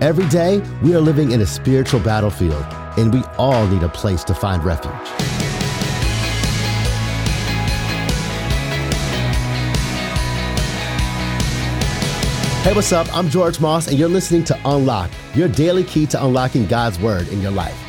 Every day, we are living in a spiritual battlefield, and we all need a place to find refuge. Hey, what's up? I'm George Moss, and you're listening to Unlock, your daily key to unlocking God's Word in your life.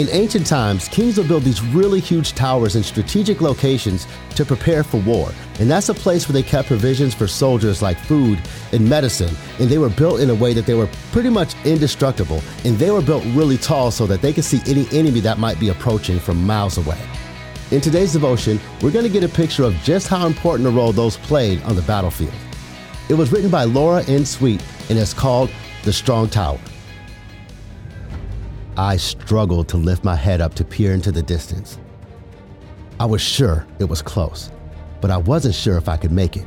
In ancient times, kings would build these really huge towers in strategic locations to prepare for war. And that's a place where they kept provisions for soldiers like food and medicine. And they were built in a way that they were pretty much indestructible. And they were built really tall so that they could see any enemy that might be approaching from miles away. In today's devotion, we're going to get a picture of just how important a role those played on the battlefield. It was written by Laura N. Sweet and it's called The Strong Tower. I struggled to lift my head up to peer into the distance. I was sure it was close, but I wasn't sure if I could make it.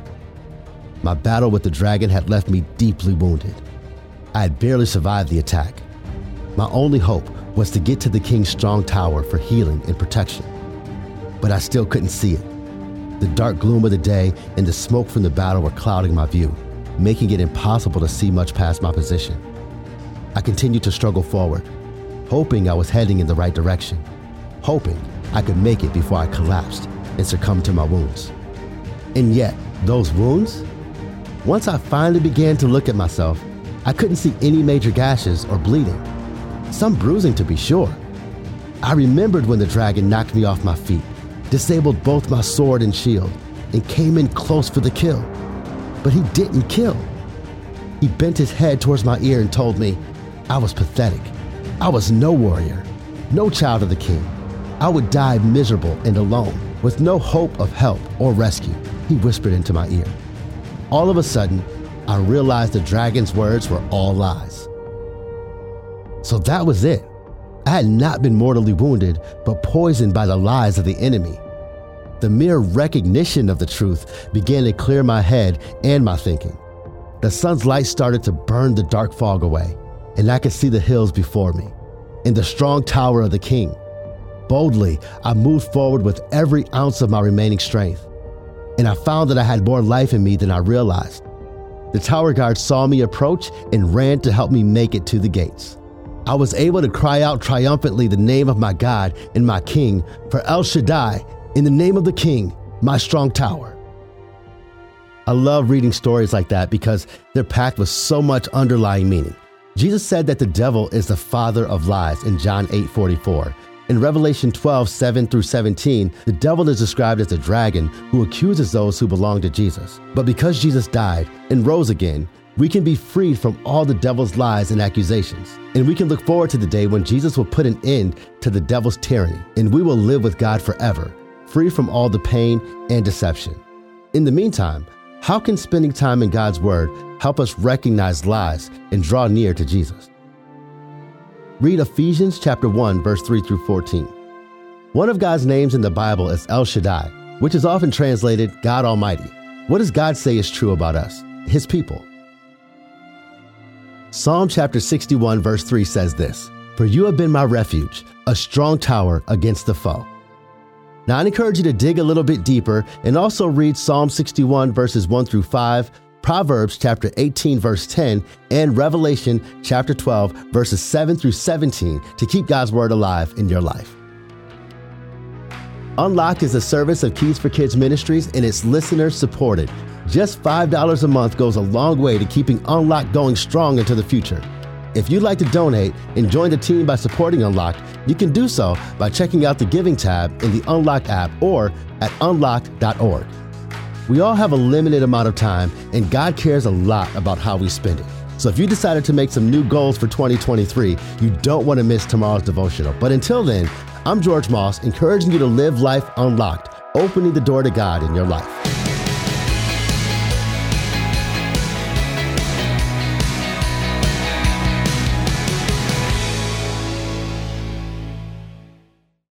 My battle with the dragon had left me deeply wounded. I had barely survived the attack. My only hope was to get to the king's strong tower for healing and protection. But I still couldn't see it. The dark gloom of the day and the smoke from the battle were clouding my view, making it impossible to see much past my position. I continued to struggle forward, hoping I was heading in the right direction, hoping I could make it before I collapsed and succumbed to my wounds. And yet, those wounds? Once I finally began to look at myself, I couldn't see any major gashes or bleeding. Some bruising to be sure. I remembered when the dragon knocked me off my feet disabled both my sword and shield, and came in close for the kill. But he didn't kill. He bent his head towards my ear and told me I was pathetic. I was no warrior, no child of the king. I would die miserable and alone, with no hope of help or rescue, he whispered into my ear. All of a sudden, I realized the dragon's words were all lies. So that was it. I had not been mortally wounded, but poisoned by the lies of the enemy. The mere recognition of the truth began to clear my head and my thinking. The sun's light started to burn the dark fog away, and I could see the hills before me, and the strong tower of the king. Boldly, I moved forward with every ounce of my remaining strength, and I found that I had more life in me than I realized. The tower guard saw me approach and ran to help me make it to the gates. I was able to cry out triumphantly the name of my God and my King, for El Shaddai, in the name of the King, my strong tower. I love reading stories like that because they're packed with so much underlying meaning. Jesus said that the devil is the father of lies in John 8 44. In Revelation 12, 7 through 17, the devil is described as a dragon who accuses those who belong to Jesus. But because Jesus died and rose again, we can be freed from all the devil's lies and accusations. And we can look forward to the day when Jesus will put an end to the devil's tyranny and we will live with God forever, free from all the pain and deception. In the meantime, how can spending time in God's Word help us recognize lies and draw near to Jesus? Read Ephesians chapter 1 verse 3 through 14. One of God's names in the Bible is El Shaddai, which is often translated God Almighty. What does God say is true about us, his people? Psalm chapter 61, verse 3 says this For you have been my refuge, a strong tower against the foe. Now, I'd encourage you to dig a little bit deeper and also read Psalm 61, verses 1 through 5, Proverbs chapter 18, verse 10, and Revelation chapter 12, verses 7 through 17 to keep God's word alive in your life. Unlock is a service of Keys for Kids Ministries and it's listener supported. Just $5 a month goes a long way to keeping Unlock going strong into the future. If you'd like to donate and join the team by supporting Unlock, you can do so by checking out the Giving tab in the Unlock app or at unlock.org. We all have a limited amount of time, and God cares a lot about how we spend it. So if you decided to make some new goals for 2023, you don't want to miss tomorrow's devotional. But until then, I'm George Moss, encouraging you to live life unlocked, opening the door to God in your life.